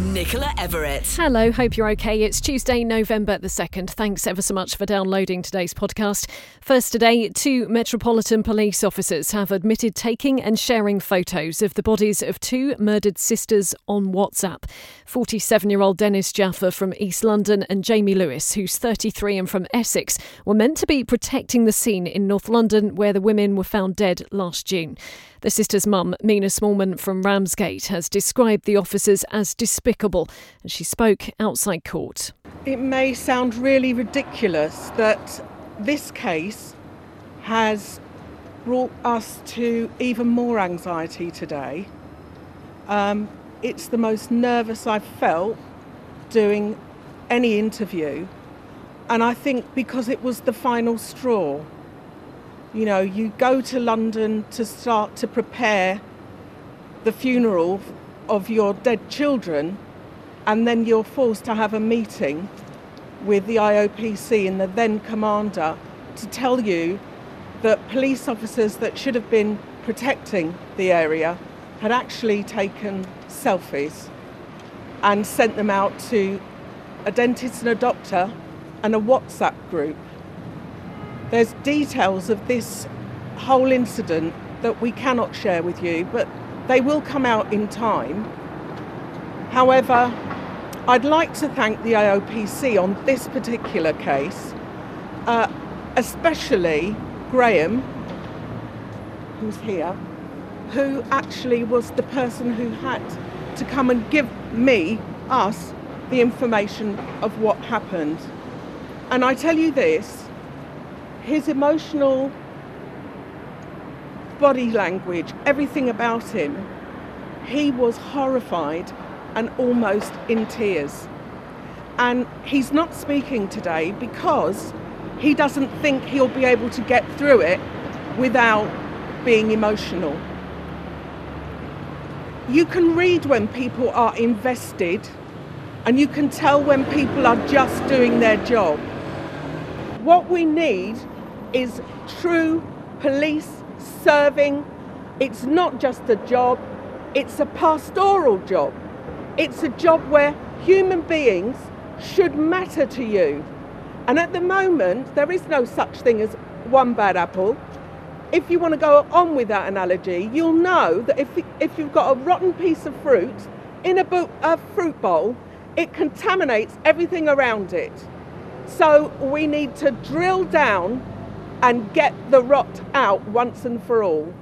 Nicola Everett. Hello, hope you're okay. It's Tuesday, November the 2nd. Thanks ever so much for downloading today's podcast. First today, two Metropolitan Police officers have admitted taking and sharing photos of the bodies of two murdered sisters on WhatsApp. 47 year old Deniz Jaffer from East London and Jamie Lewis, who's 33 and from Essex, were meant to be protecting the scene in North London where the women were found dead last June. The sister's mum, Mina Smallman from Ramsgate, has described the officers as despicable, and she spoke outside court. It may sound really ridiculous that this case has brought us to even more anxiety today. Um, it's the most nervous I've felt doing any interview, and I think because it was the final straw. You know, you go to London to start to prepare the funeral of your dead children, and then you're forced to have a meeting with the IOPC and the then commander to tell you that police officers that should have been protecting the area had actually taken selfies and sent them out to a dentist and a doctor and a WhatsApp group. There's details of this whole incident that we cannot share with you, but they will come out in time. However, I'd like to thank the IOPC on this particular case, uh, especially Graham, who's here, who actually was the person who had to come and give me, us, the information of what happened. And I tell you this his emotional body language, everything about him, he was horrified and almost in tears. And he's not speaking today because he doesn't think he'll be able to get through it without being emotional. You can read when people are invested, and you can tell when people are just doing their job. What we need is true police serving. It's not just a job, it's a pastoral job. It's a job where human beings should matter to you. And at the moment, there is no such thing as one bad apple. If you want to go on with that analogy, you'll know that if, if you've got a rotten piece of fruit in a, bo- a fruit bowl, it contaminates everything around it. So we need to drill down and get the rot out once and for all.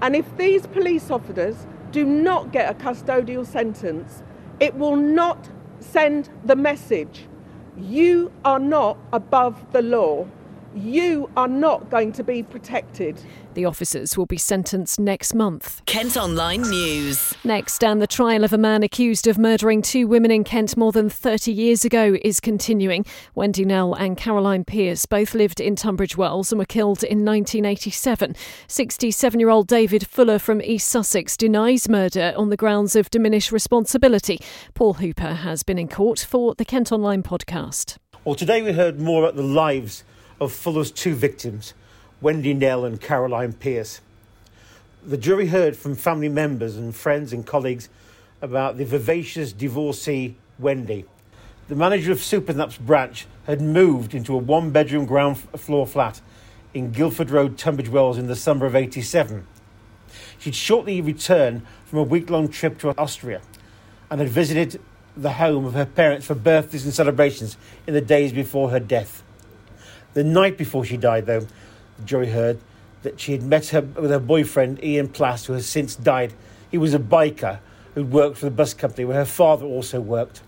And if these police officers do not get a custodial sentence, it will not send the message you are not above the law. You are not going to be protected. The officers will be sentenced next month. Kent Online News. Next, and the trial of a man accused of murdering two women in Kent more than 30 years ago is continuing. Wendy Knell and Caroline Pierce both lived in Tunbridge Wells and were killed in 1987. 67 year old David Fuller from East Sussex denies murder on the grounds of diminished responsibility. Paul Hooper has been in court for the Kent Online podcast. Well, today we heard more about the lives of Fuller's two victims, Wendy Knell and Caroline Pierce. The jury heard from family members and friends and colleagues about the vivacious divorcee Wendy. The manager of Supasnaps branch had moved into a one bedroom ground floor flat in Guildford Road, Tunbridge Wells in the summer of 87. She'd shortly returned from a week long trip to Austria and had visited the home of her parents for birthdays and celebrations in the days before her death. The night before she died, though, the jury heard that she had met her with her boyfriend Ian Plast, who has since died. He was a biker who worked for the bus company where her father also worked.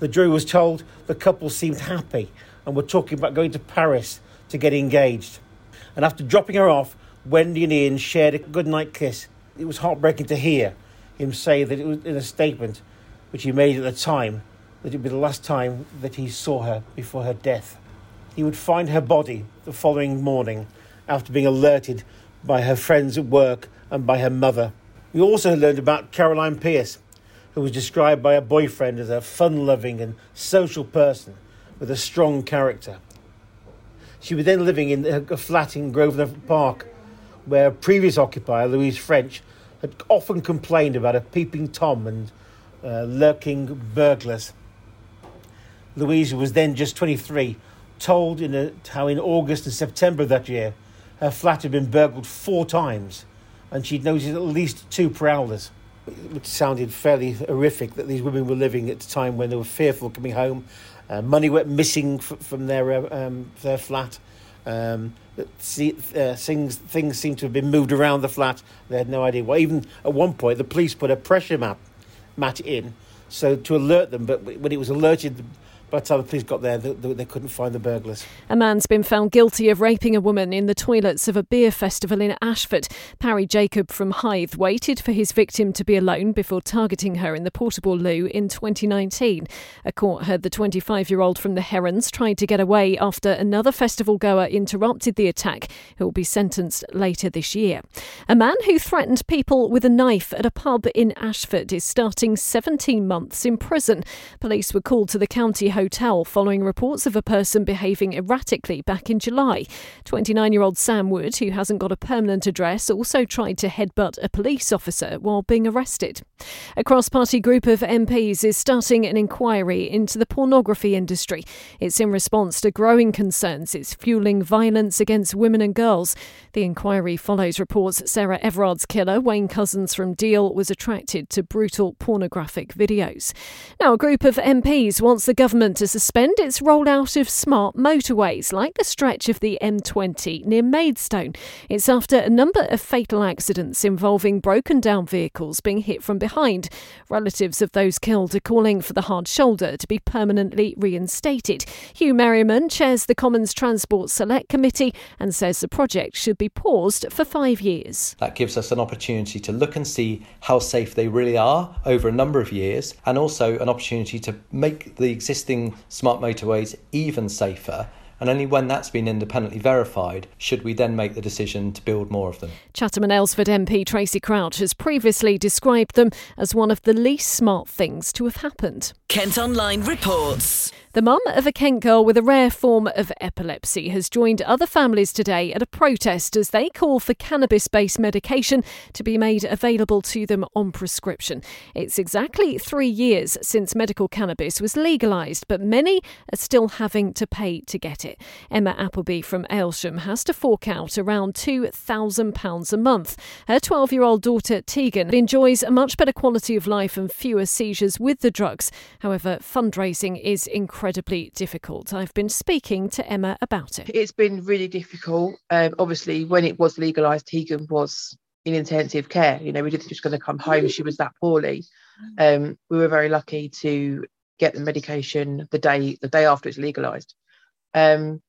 The jury was told the couple seemed happy and were talking about going to Paris to get engaged. And after dropping her off, Wendy and Ian shared a goodnight kiss. It was heartbreaking to hear him say that it was in a statement which he made at the time that it would be the last time that he saw her before her death. He would find her body the following morning after being alerted by her friends at work and by her mother. We also learned about Caroline Pierce, who was described by her boyfriend as a fun loving and social person with a strong character. She was then living in a flat in Grosvenor Park where a previous occupier, Louise French, had often complained about a peeping Tom and uh, lurking burglars. Louise, was then just 23, told in a, how in August and September of that year her flat had been burgled four times and she'd noticed at least two prowlers, which sounded fairly horrific that these women were living at a time when they were fearful coming home. Uh, money went missing f- from their, uh, um, their flat. Um, see, uh, things, things seemed to have been moved around the flat. They had no idea why. Even at one point, the police put a pressure map mat in so to alert them. But when it was alerted by the time the police got there, they, they, couldn't find the burglars. A man's been found guilty of raping a woman in the toilets of a beer festival in Ashford. Parry Jacob from Hythe waited for his victim to be alone before targeting her in the portable loo in 2019. A court heard the 25 year old from the Herons tried to get away after another festival goer interrupted the attack, who will be sentenced later this year. A man who threatened people with a knife at a pub in Ashford is starting 17 months in prison. Police were called to the county hotel following reports of a person behaving erratically back in July. 29 year old Sam Wood, who hasn't got a permanent address, also tried to headbutt a police officer while being arrested. A cross party group of MPs is starting an inquiry into the pornography industry. It's in response to growing concerns it's fueling violence against women and girls. The inquiry follows reports Sarah Everard's killer, Wayne Couzens from Deal, was attracted to brutal pornographic videos. Now, a group of MPs wants the government to suspend its rollout of smart motorways, like the stretch of the M20 near Maidstone. It's after a number of fatal accidents involving broken down vehicles being hit from behind. Relatives of those killed are calling for the hard shoulder to be permanently reinstated. Huw Merriman chairs the Commons Transport Select Committee and says the project should be paused for five years. That gives us an opportunity to look and see how safe they really are over a number of years, and also an opportunity to make the existing smart motorways even safer and only when that's been independently verified should we then make the decision to build more of them. Chatham and Aylesford MP Tracey Crouch has previously described them as one of the least smart things to have happened. Kent Online reports. The mum of a Kent girl with a rare form of epilepsy has joined other families today at a protest as they call for cannabis based medication to be made available to them on prescription. It's exactly three years since medical cannabis was legalised, but many are still having to pay to get it. Emma Appleby from Aylesham has to fork out around £2,000 a month. Her 12 year old daughter Tegan enjoys a much better quality of life and fewer seizures with the drugs. However, fundraising is incredible incredibly difficult. I've been speaking to Emma about it. It's been really difficult. Um, obviously, when it was legalised, Tegan was in intensive care. You know, we didn't was going to come home. She was that poorly. Um, we were very lucky to get the medication the day the day after it's legalised. Um,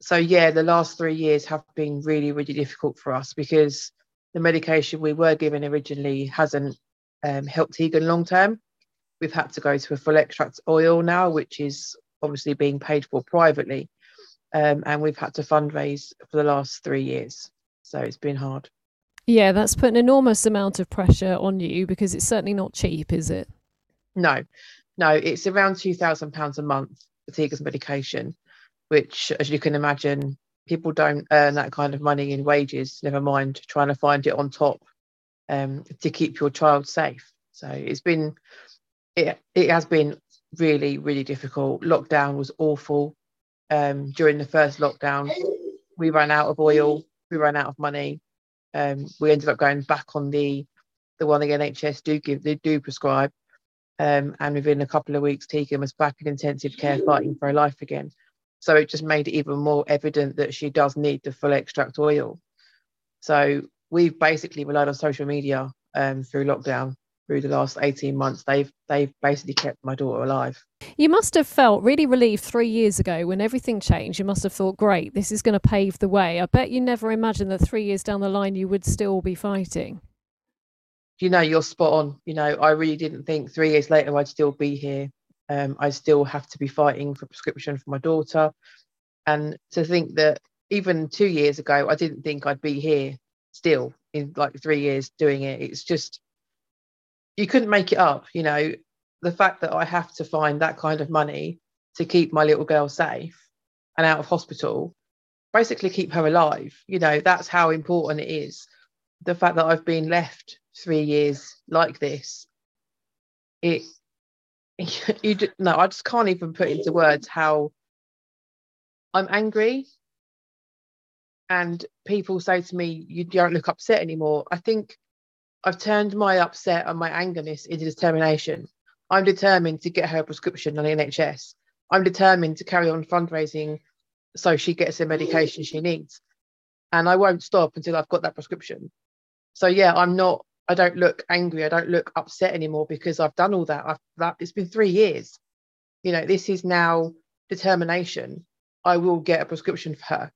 so yeah, the last three years have been really really difficult for us because the medication we were given originally hasn't um, helped Tegan long term. We've had to go to a full extract oil now, which is obviously being paid for privately. Um, and we've had to fundraise for the last three years. So it's been hard. Yeah, that's put an enormous amount of pressure on you because it's certainly not cheap, is it? No, no, it's around £2,000 a month for Tegan's medication, which, as you can imagine, people don't earn that kind of money in wages, never mind trying to find it on top um, to keep your child safe. So it's been it it has been really really difficult. Lockdown was awful. Um, during the first lockdown, we ran out of oil, we ran out of money. Um, we ended up going back on the the one the NHS do give they do prescribe. Um, and within a couple of weeks, Tegan was back in intensive care fighting for her life again. So it just made it even more evident that she does need the full extract oil. So we've basically relied on social media um, through lockdown through the last 18 months they've they've basically kept my daughter alive. You must have felt really relieved three years ago when everything changed. You must have thought great this is going to pave the way. I bet you never imagined that three years down the line you would still be fighting. You know you're spot on. You know i really didn't think three years later i'd still be here. Um, i still have to be fighting for prescription for my daughter. And to think that even two years ago i didn't think i'd be here still in like three years doing it it's just you couldn't make it up you know the fact that i have to find that kind of money to keep my little girl safe and out of hospital basically keep her alive. You know, that's how important it is. The fact that I've been left three years like this, it you no, I just can't even put into words how I'm angry. And people say to me, "You don't look upset anymore." I think I've turned my upset and my angerness into determination. I'm determined to get her a prescription on the NHS. I'm determined to carry on fundraising so she gets the medication she needs. And I won't stop until I've got that prescription. So yeah, I'm not I don't look angry, I don't look upset anymore because I've done all that. I've that it's been three years. You know, this is now determination. I will get a prescription for her.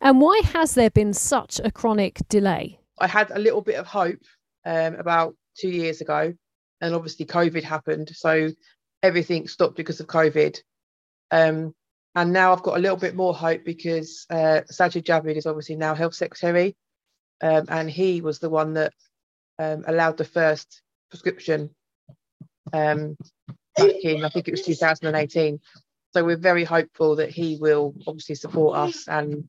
And why has there been such a chronic delay? I had a little bit of hope um, about two years ago, and obviously COVID happened, so everything stopped because of COVID. Um, and now I've got a little bit more hope because uh, Sajid Javid is obviously now health secretary, um, and he was the one that um, allowed the first prescription um, back in I think it was 2018. So we're very hopeful that he will obviously support us and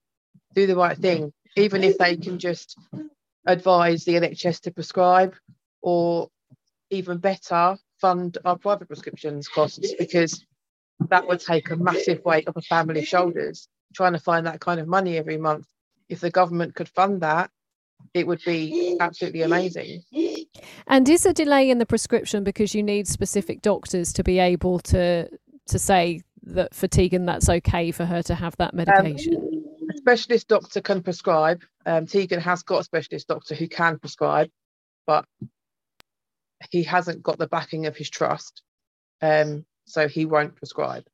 do the right thing, even if they can just advise the NHS to prescribe or even better fund our private prescriptions costs because that would take a massive weight off a family's shoulders trying to find that kind of money every month. If the government could fund that, it would be absolutely amazing. And is a delay in the prescription because you need specific doctors to be able to to say that for Tegan that's okay for her to have that um, medication? Um, a specialist doctor can prescribe. Um, Tegan has got a specialist doctor who can prescribe, but he hasn't got the backing of his trust. Um, so he won't prescribe.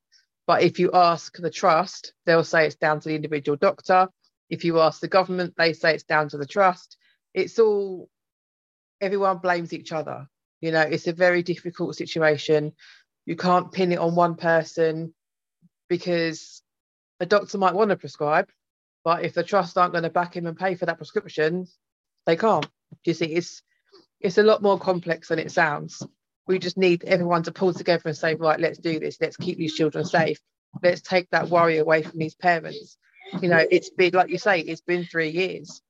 But if you ask the trust, they'll say it's down to the individual doctor. If you ask the government, they say it's down to the trust. It's all, everyone blames each other. You know, it's a very difficult situation. You can't pin it on one person because a doctor might want to prescribe, but if the trust aren't going to back him and pay for that prescription, they can't. Do you see? It's it's a lot more complex than it sounds we just need everyone to pull together and say, right, let's do this. Let's keep these children safe. Let's take that worry away from these parents. You know, it's been, like you say, it's been three years.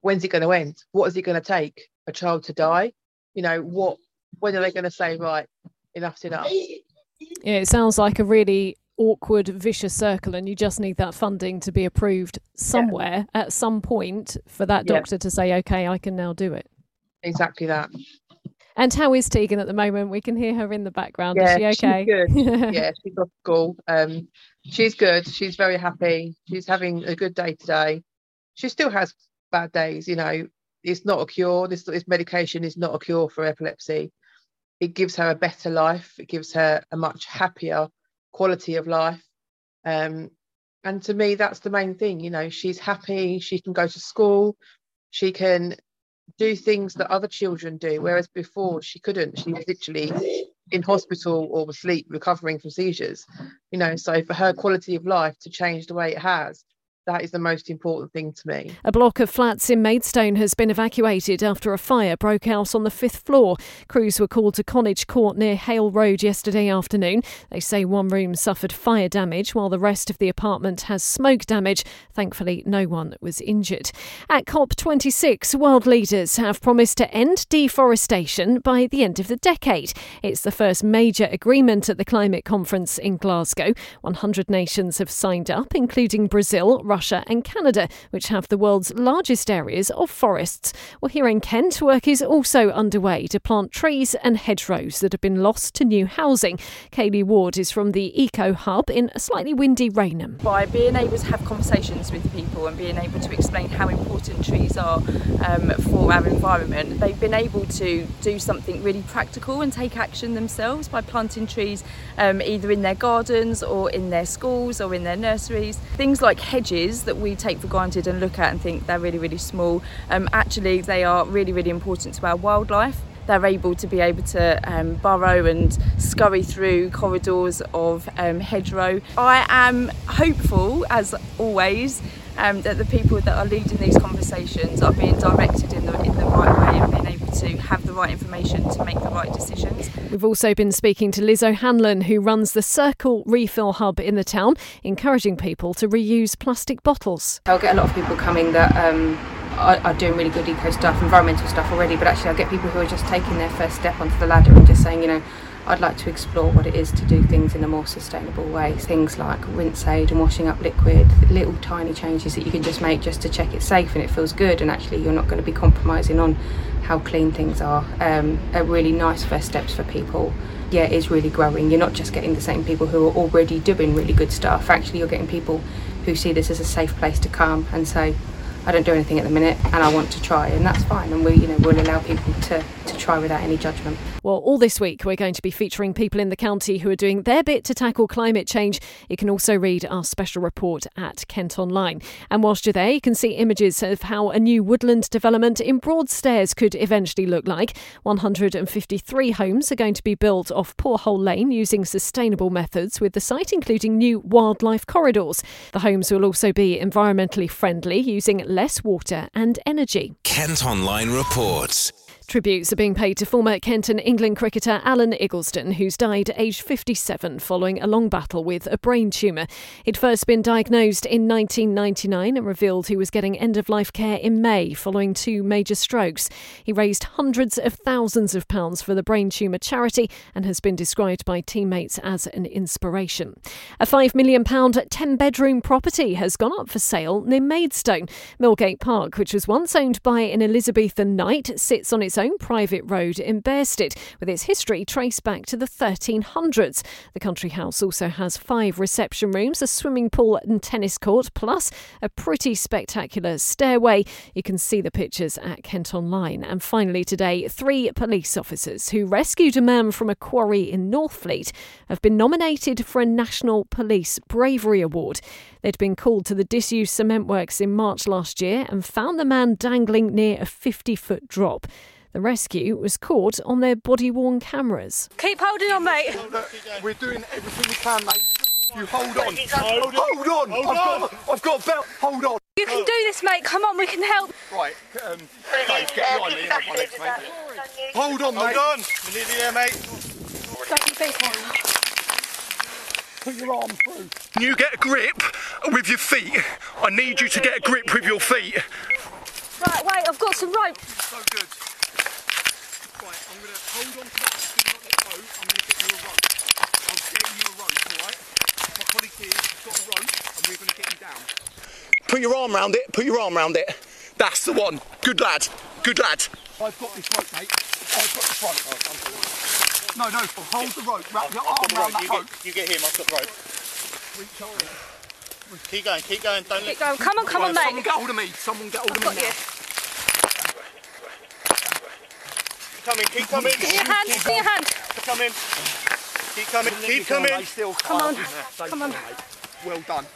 When's it going to end? What is it going to take? A child to die? You know, what, when are they going to say, right, enough's enough? Yeah, it sounds like a really awkward, vicious circle, and you just need that funding to be approved somewhere yeah. at some point for that doctor yeah. to say, okay, I can now do it. Exactly that. And how is Tegan at the moment? We can hear her in the background. Yeah, is she okay? She's good. yeah, she's off school. Um, she's good. She's very happy. She's having a good day today. She still has bad days, you know. It's not a cure. This, this medication is not a cure for epilepsy. It gives her a better life. It gives her a much happier quality of life. Um, and to me, that's the main thing. You know, she's happy. She can go to school. She can do things that other children do, whereas before she couldn't. She was literally in hospital or asleep recovering from seizures. You know, so for her quality of life to change the way it has, that is the most important thing to me. A block of flats in Maidstone has been evacuated after a fire broke out on the fifth floor. Crews were called to Connage Court near Hale Road yesterday afternoon. They say one room suffered fire damage while the rest of the apartment has smoke damage. Thankfully, no one was injured. At COP26, world leaders have promised to end deforestation by the end of the decade. It's the first major agreement at the climate conference in Glasgow. 100 nations have signed up, including Brazil, Russia, and Canada, which have the world's largest areas of forests. Well, here in Kent, work is also underway to plant trees and hedgerows that have been lost to new housing. Kaylee Ward is from the Eco Hub in a slightly windy Rainham. By being able to have conversations with people and being able to explain how important trees are um, for our environment, they've been able to do something really practical and take action themselves by planting trees um, either in their gardens or in their schools or in their nurseries. Things like hedges that we take for granted and look at and think they're really, really small, um, actually they are really, really important to our wildlife. They're able to be able to um, burrow and scurry through corridors of um, hedgerow. I am hopeful, as always, um, that the people that are leading these conversations are being directed in the, in the right way to have the right information to make the right decisions. We've also been speaking to Liz O'Hanlon, who runs the Circle Refill Hub in the town, encouraging people to reuse plastic bottles. I'll get a lot of people coming that um, are, are, doing really good eco stuff, environmental stuff already, but actually I'll get people who are just taking their first step onto the ladder and just saying, you know, I'd like to explore what it is to do things in a more sustainable way. Things like rinse aid and washing up liquid, little tiny changes that you can just make just to check it's safe and it feels good, and actually you're not going to be compromising on how clean things are. Um, really nice first steps for people. Yeah, it is really growing. You're not just getting the same people who are already doing really good stuff. Actually, you're getting people who see this as a safe place to come and say, I don't do anything at the minute and I want to try and that's fine and we you know we'll allow people to, to try without any judgment. Well, all this week we're going to be featuring people in the county who are doing their bit to tackle climate change. You can also read our special report at Kent Online. And whilst you're there, you can see images of how a new woodland development in Broadstairs could eventually look like. 153 homes are going to be built off Poorhole Lane using sustainable methods, with the site including new wildlife corridors. The homes will also be environmentally friendly, using less water and energy. Kent Online reports. Tributes are being paid to former Kent and England cricketer Alan Igglesden, who's died aged 57 following a long battle with a brain tumour. He'd first been diagnosed in 1999 and revealed he was getting end of life care in May following two major strokes. He raised hundreds of thousands of pounds for the brain tumour charity and has been described by teammates as an inspiration. A £5 million 10 bedroom property has gone up for sale near Maidstone. Milgate Park, which was once owned by an Elizabethan knight, sits on its own private road in Bearsted, with its history traced back to the 1300s. The country house also has five reception rooms, a swimming pool and tennis court, plus a pretty spectacular stairway. You can see the pictures at Kent Online. And finally, today, three police officers who rescued a man from a quarry in Northfleet have been nominated for a National Police Bravery Award. They'd been called to the disused cement works in March last year and found the man dangling near a 50 foot drop. The rescue was caught on their body worn cameras. Keep holding on, mate. We're doing everything we can, mate. You hold on. Hold, hold on. Hold I've, on. Got, I've got a belt. Hold on. You can do this, mate. Come on, we can help. Right. Um, Dave, get on. You know, my legs, mate. Hold on, mate. Hold on. We need you here, mate. Don't you think Put your arm through. Can you get a grip with your feet? I need you to get a grip with your feet. Right, wait, I've got some rope. So good. Right, I'm going to hold on to that, do not let go. I'm going to get you a rope. I'll get you a rope, alright? My colleague here has got a rope and we're going to get you down. Put your arm round it, put your arm round it. That's the one. Good lad, good lad. I've got this rope, mate. I've got this rope. Oh, no, no, hold the rope. Wrap your arm round that you rope. Get, you get him, I've got the rope. Keep going, keep going, don't keep let... going. Come on, come on, mate. Someone get hold of me. Someone get hold I've of me now. You. Coming, keep coming. Give your hand, give me your hand. Come in. Keep coming, keep coming. Come on, come on. Well done.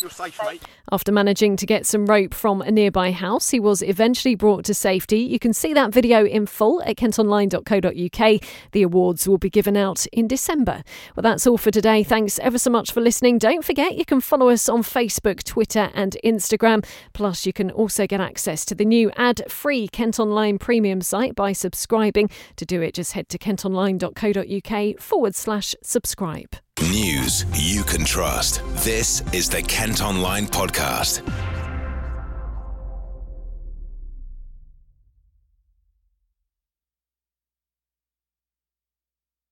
You're safe, mate. After managing to get some rope from a nearby house, he was eventually brought to safety. You can see that video in full at kentonline.co.uk. The awards will be given out in December. Well, that's all for today. Thanks ever so much for listening. Don't forget you can follow us on Facebook, Twitter, and Instagram. Plus, you can also get access to the new ad free Kent Online premium site by subscribing. To do it, just head to kentonline.co.uk forward slash subscribe. News you can trust. This is the Kent Online Podcast.